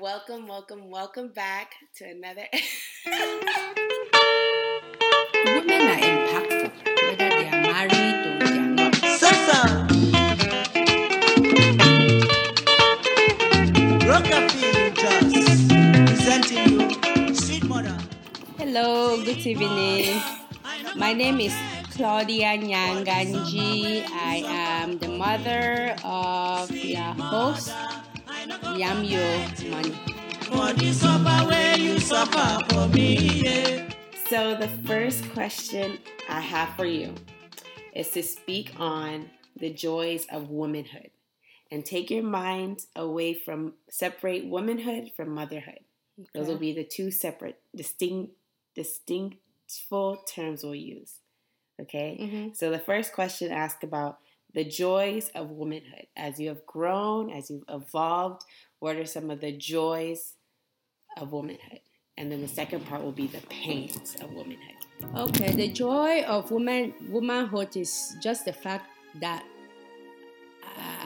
Welcome, welcome, welcome back to another. Women are impactful, whether they are married or they are not. Sasa Rockabilly Jazz presenting you Sweet Mother. Hello, good evening. My name is Claudia Nyanganji. I am the mother of your host, Yamyo Money. For the suffer where you suffer for me. Yeah. so, the first question I have for you is to speak on the joys of womanhood and take your mind away from separate womanhood from motherhood. Those will be the two separate, distinct, distinctful terms we'll use. Okay? Mhm. So the first question asks about the joys of womanhood. As you have grown, as you've evolved, what are some of the joys of womanhood? And then the second part will be the pains of womanhood. Okay, the joy of woman womanhood is just the fact that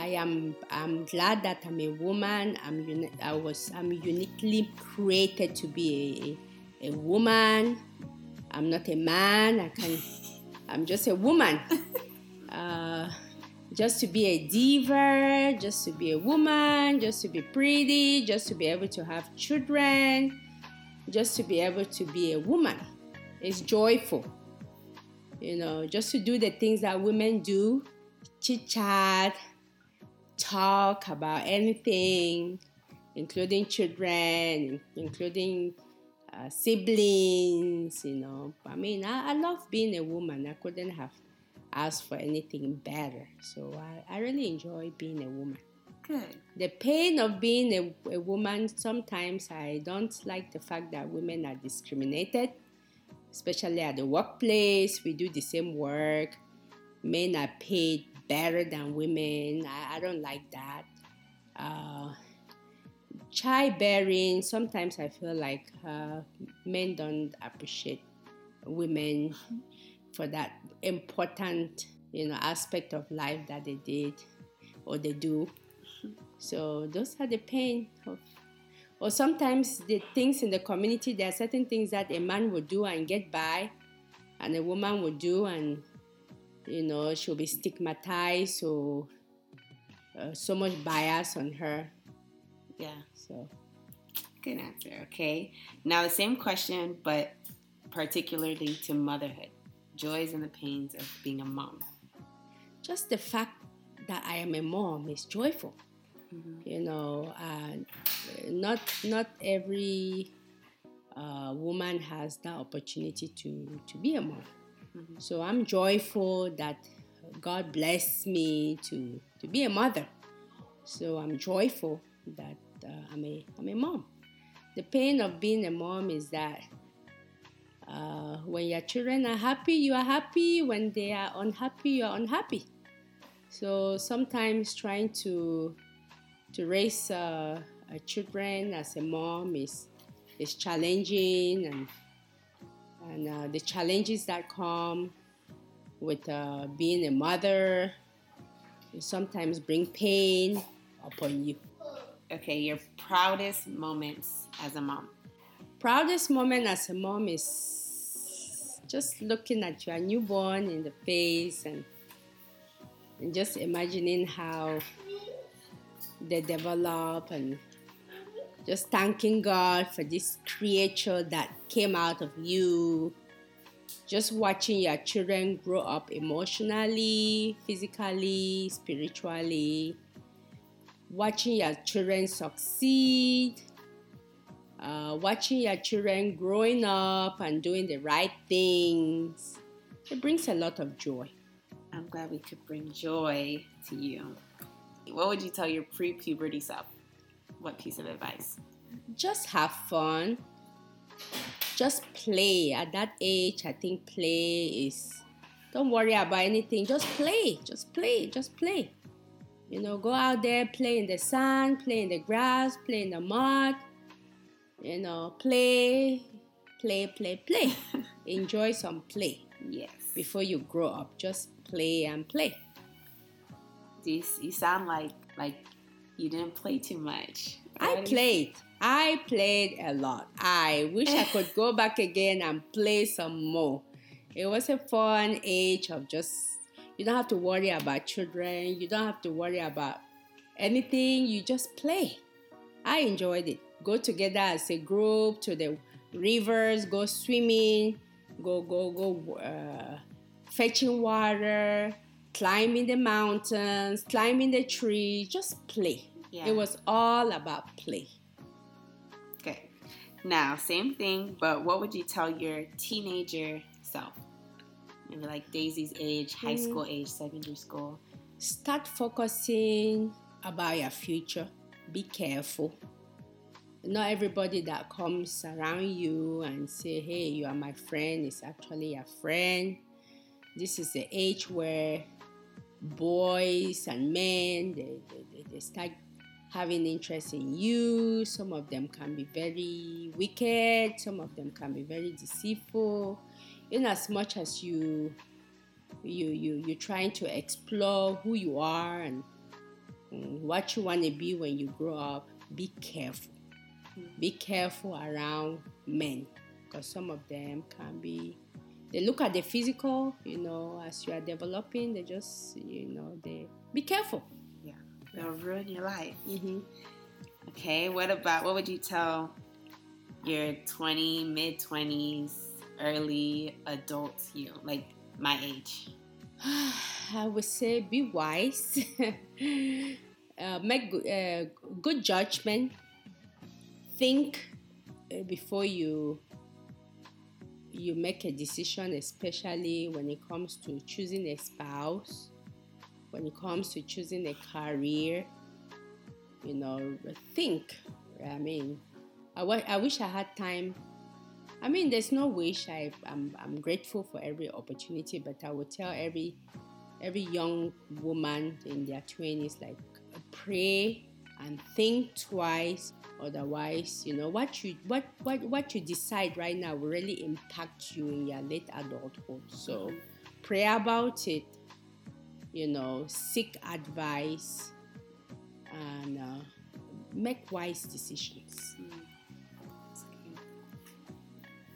I am I'm glad that I'm a woman. I'm uni- I was I'm uniquely created to be a, a, a woman. I'm not a man. I can I'm just a woman. just to be a diva, just to be a woman, just to be pretty, just to be able to have children, just to be able to be a woman. It's joyful. You know, just to do the things that women do, chit chat, talk about anything, including children, including uh, siblings, you know. I mean, I, I love being a woman. I couldn't have asked for anything better. So I, I really enjoy being a woman. Good. The pain of being a, a woman, sometimes I don't like the fact that women are discriminated, especially at the workplace. We do the same work. Men are paid better than women. I, I don't like that. Uh, childbearing, sometimes I feel like uh, men don't appreciate women for that important, you know, aspect of life that they did or they do. So those are the pain of, or sometimes the things in the community. There are certain things that a man would do and get by, and a woman would do, and you know she'll be stigmatized or uh, so much bias on her. Yeah. So Good answer. Okay. Now the same question, but particularly to motherhood. Joys and the pains of being a mom. just the fact that I am a mom is joyful. You know, uh, not not every uh, woman has that opportunity to to be a mom. So I'm joyful that God blessed me to to be a mother. So I'm joyful that uh, I'm a I'm a mom. The pain of being a mom is that uh, when your children are happy, you are happy. When they are unhappy, you are unhappy. So sometimes trying to to raise uh, children as a mom is is challenging, and and uh, the challenges that come with uh, being a mother sometimes bring pain upon you. Okay, your proudest moments as a mom. Proudest moment as a mom is just looking at your newborn in the face and, and just imagining how they develop and just thanking God for this creature that came out of you. Just watching your children grow up emotionally, physically, spiritually. Watching your children succeed uh, watching your children growing up and doing the right things, it brings a lot of joy. I'm glad we could bring joy to you. What would you tell your pre puberty self? What piece of advice? Just have fun. Just play. At that age, I think play is. Don't worry about anything. Just play. Just play. Just play. You know, go out there, play in the sun, play in the grass, play in the mud. You know, play, play, play, play. Enjoy some play. Yes. before you grow up. Just play and play. You, you sound like like you didn't play too much. I played. I played a lot. I wish I could go back again and play some more. It was a fun age of just, you don't have to worry about children, you don't have to worry about anything, you just play. I enjoyed it. Go together as a group to the rivers, go swimming, go, go, go uh, fetching water, climbing the mountains, climbing the trees, just play. Yeah. It was all about play. Okay. Now, same thing, but what would you tell your teenager self? Maybe like Daisy's age, high Mm. school age, secondary school. Start focusing about your future. Be careful. Not everybody that comes around you and say, "Hey, you are my friend," is actually a friend. This is the age where boys and men they, they, they, start having interest in you. Some of them can be very wicked. Some of them can be very deceitful. In as much as you you you you're trying to explore who you are and what you want to be when you grow up be careful be careful around men because some of them can be they look at the physical you know as you are developing they just you know they be careful Yeah. They'll ruin your life. hmm Okay. What about, what would you tell your 20, mid 20s, early adult you? Know, like my age. I would say be wise, uh, make good, uh, good judgment, think uh, before you you make a decision, especially when it comes to choosing a spouse, when it comes to choosing a career. You know, think. I mean, I I wish I had time I mean, there's no wish. I, I'm, I'm grateful for every opportunity, but I would tell every every young woman in their twenties, like, pray and think twice. Otherwise, you know what you what what what you decide right now will really impact you in your late adulthood. So, pray about it. You know, seek advice and uh, make wise decisions.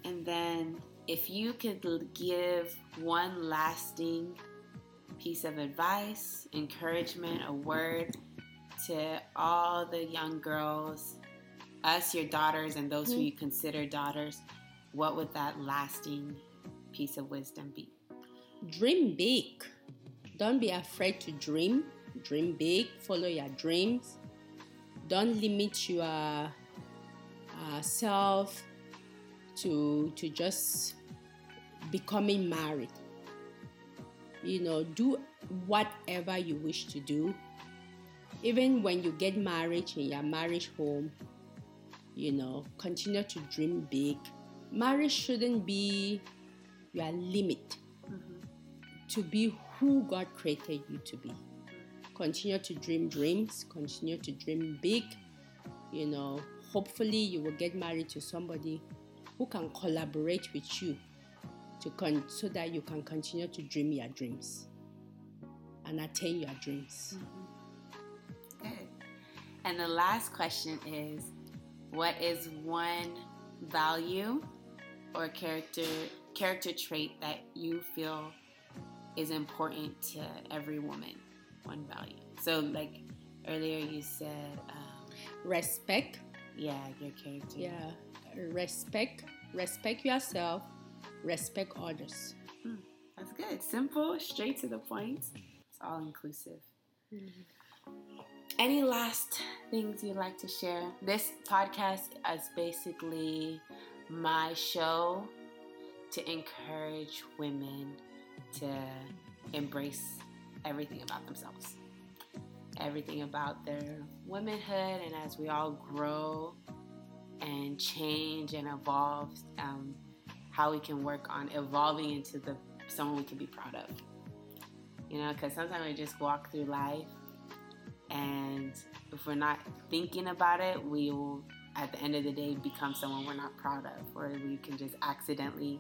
And then, if you could give one lasting piece of advice, encouragement, a word to all the young girls, us, your daughters, and those who you consider daughters, what would that lasting piece of wisdom be? dream big. Don't be afraid to dream. Dream big. Follow your dreams. Don't limit your uh, self to to just becoming married. You know, do whatever you wish to do. Even when you get married in your marriage home, you know, continue to dream big. Marriage shouldn't be your limit mm-hmm. to be who God created you to be. Continue to dream dreams, continue to dream big. You know, hopefully you will get married to somebody who can collaborate with you to con- so that you can continue to dream your dreams and attain your dreams. Good. And the last question is what is one value or character character trait that you feel is important to every woman? One value. So like earlier you said um, Respect, yeah, your character. yeah, respect, respect yourself, respect others. That's good. Simple, straight to the point. It's all inclusive. Any last things you'd like to share? This podcast is basically my show to encourage women to embrace everything about themselves, everything about their womanhood, and as we all grow and change and evolve, um, how we can work on evolving into the someone we can be proud of. You know, because sometimes we just walk through life, and if we're not thinking about it, we will, at the end of the day, become someone we're not proud of, or we can just accidentally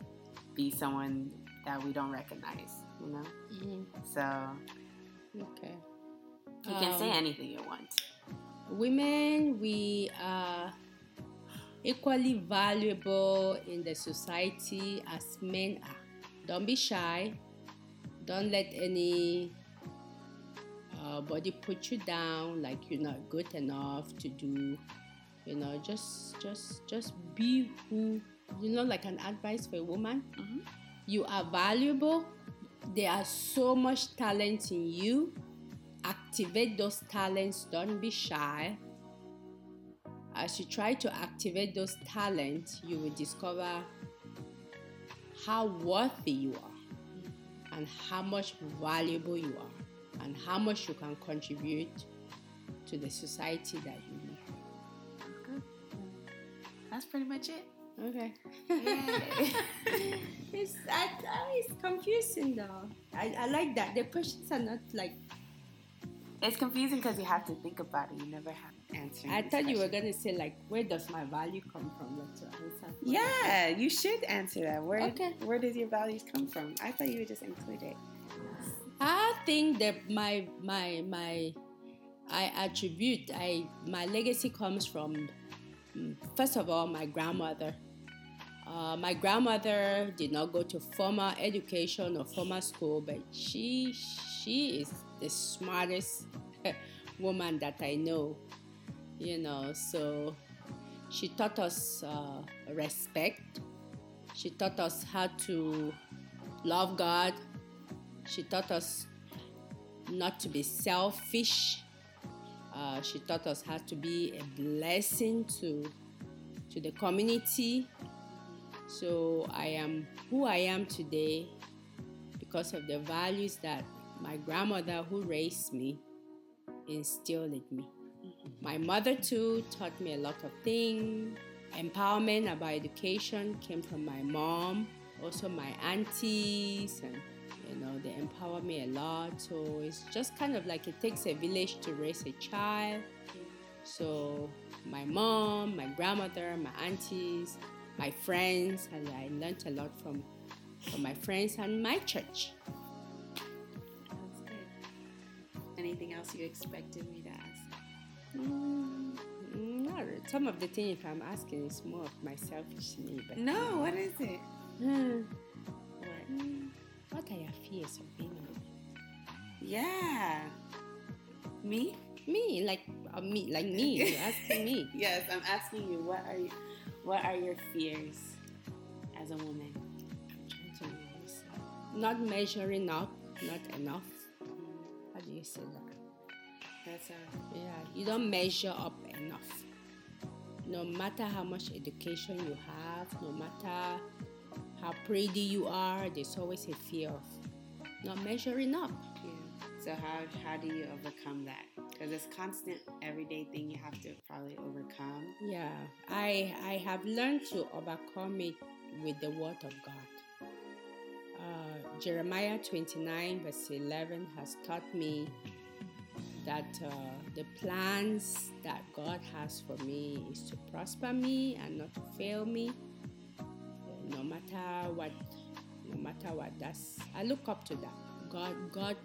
be someone that we don't recognize. You know, Mhm. so Okay. you can say Um, anything you want. women we are equally valuable in the society as men are. Don't be shy. Don't let any uh, body put you down like you're not good enough to do. You know, just just just be who you know, like an advice for a woman. Mhm. You are valuable. There are so much talent in you. Activate those talents. Don't be shy. As you try to activate those talents, you will discover how worthy you are and how much valuable you are and how much you can contribute to the society that you live. Good. That's pretty much it. Okay. It's, I, I- it's confusing though. I, I like that. The questions are not like. It's confusing because you have to think about it. You never have answers. I thought you were going to say, like, where does my value come from? Like, to answer. Yeah, you should answer that. Where Okay. where does your values come from? I thought you would just include it. I think that my my my I attribute I my legacy comes from mm, first of all my grandmother. Uh, my grandmother did not go to formal education or formal school, but she she is the smartest woman that I know. You know, so she taught us uh, respect. She taught us how to love God. She taught us not to be selfish. Uh, she taught us how to be a blessing to to the community. So I am who I am today because of the values that my grandmother, who raised me, instilled in me. My mother too taught me a lot of things. Empowerment about education came from my mom, also my aunties, and you know they empower me a lot. So it's just kind of like it takes a village to raise a child. So my mom, my grandmother, my aunties, my friends, and I learned a lot from from my friends and my church. That's good. Anything else you expected me to ask? Mm, not really. Some of the things if I'm asking is more of my selfish me, but No, what is it? Hmm. What? What are your fears of being a woman? Yeah. Me? Me, like uh, me, like me. You're asking me. Yes, I'm asking you. What are you, what are your fears as a woman? I'm trying to remember. Not measuring up, not enough. How do you say that? That's a Yeah, you don't measure up enough. No matter how much education you have, no matter how pretty you are, there's always a fear of not measuring up. yeah. So how how do you overcome that? Because it's constant, everyday thing you have to probably overcome. Yeah, I I have learned to overcome it with the word of God. Uh, Jeremiah 29 verse 11 has taught me that uh, the plans that God has for me is to prosper me and not to fail me. No matter what, no matter what. That's I look up to that. God, God,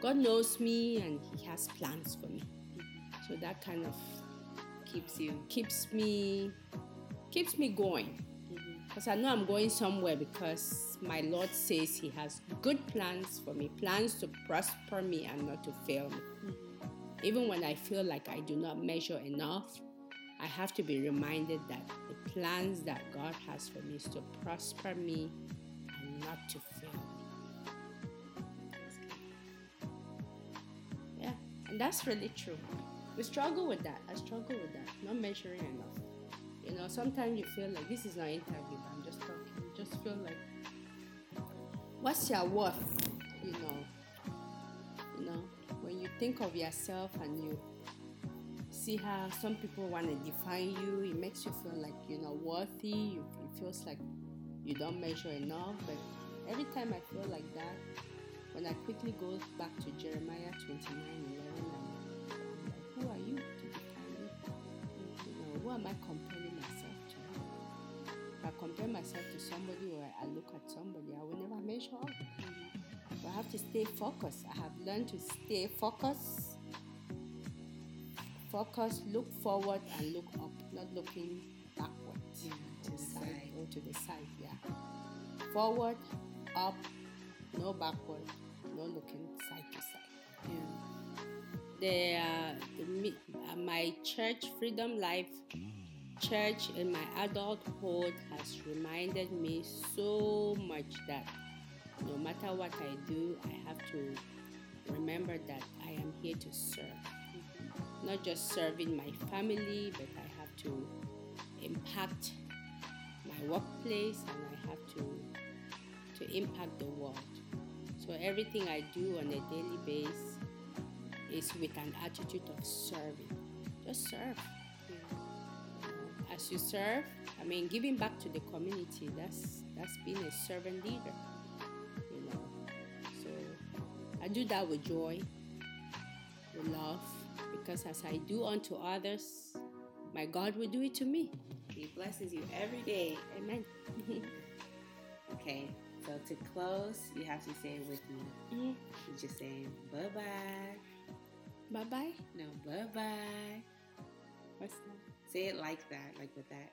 God knows me and He has plans for me. So that kind of Keeps you. keeps me keeps me going because I know I'm going somewhere because my Lord says He has good plans for me, plans to prosper me and not to fail me. Even when I feel like I do not measure enough, I have to be reminded that the plans that God has for me is to prosper me not to fail. Yeah, and that's really true. We struggle with that. I struggle with that. Not measuring enough. You know, sometimes you feel like this is not interview, I'm just talking. You just feel like, what's your worth? You know, you know, when you think of yourself and you see how some people want to define you, it makes you feel like you're not worthy. It feels like you don't measure enough. But every time I feel like that, when I quickly go back to Jeremiah 29 11, I'm, like, who are you to define me? You know, who am I comparing myself to? If I compare myself to somebody or I look at somebody, I will never measure up. So I have to stay focused. I have learned to stay focused. Focus, look forward and look up, not looking backwards. To the side. to the side. Yeah. Forward, up, no backward, no looking side to side. Yeah. The, uh, the uh, my church, Freedom Life Church, in my adulthood has reminded me so much that no matter what I do, I have to remember that I am here to serve. Not just serving my family, but I have to impact my workplace and I have to to impact the world. So everything I do on a daily basis is with an attitude of serving. Just serve. Know, As you serve, I mean, giving back to the community. That's that's being a servant leader. You know, so I do that with joy, with love, because as I do unto others, my God will do it to me. He blesses you every day. Amen. Okay, so to close, you have to say it with me. Mhm. You just say bye bye. Bye bye. No, bye bye. What's that? Say it like that, like with that.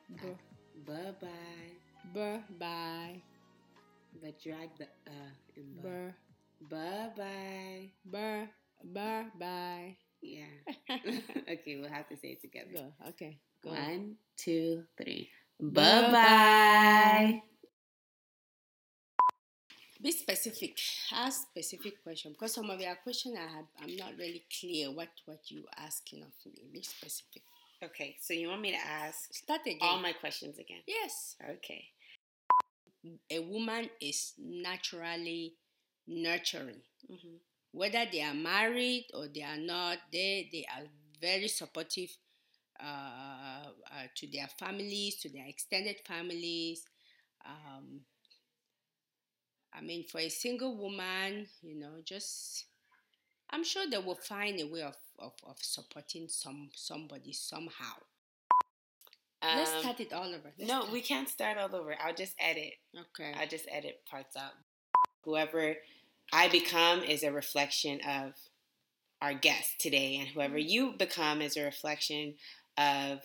Bye bye. Bye bye. But drag the uh in bye. Bye Bye bye. bye bye bye. Yeah. okay, we'll have to say it together. Go. Okay. One, two, three. Bye bye. Be specific. Ask specific question because some of your question I have, I'm not really clear what what you asking of me. Be specific. Okay, so you want me to ask Start again. all my questions again? yes. Okay. A woman is naturally nurturing. hmm Whether they are married or they are not, they they are very supportive uh, uh, to their families, to their extended families. Um, I mean, for a single woman, you know, just I'm sure they will find a way of, of, of supporting some somebody somehow. Let's Um, start it all over. Let's no, start. we can't start all over. I'll just edit. Okay. I'll just edit parts out. Whoever I become is a reflection of our guest today, and whoever you become is a reflection of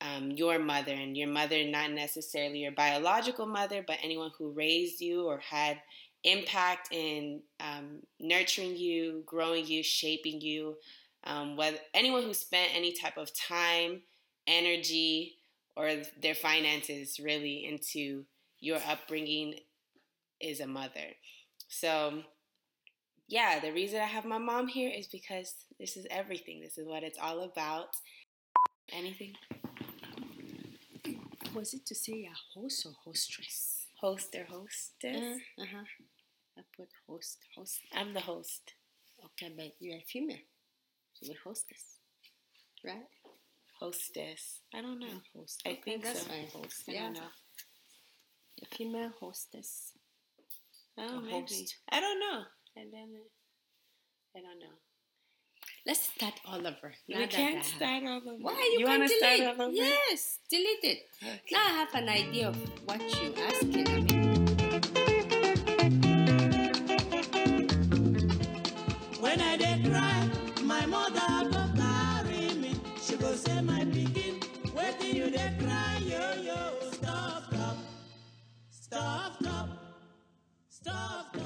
um, your mother, and your mother, not necessarily your biological mother, but anyone who raised you or had impact in um, nurturing you, growing you, shaping you. Um, whether anyone who spent any type of time, energy, or their finances really into your upbringing is a mother. So, yeah, the reason I have my mom here is because this is everything. This is what it's all about. Anything? Was it to say a host or hostess? Host or hostess? Uh huh. I put host, host. I'm the host. Okay, but you're a female. So you're hostess. Right? Hostess. I don't know. Host. I Okay, think that's so. fine. Host. I yeah. A female hostess. Oh, A maybe. host. I don't know. I don't know. I don't know. Let's start all over. Now we can't start all over. Why you, you can't delete? Yes, delete it. Okay. Now I have an idea of what you asking. me. When I did cry, my mother go carry me. She go say my picking, waiting you did cry, yo yo. Stop, stop, stop, stop. stop.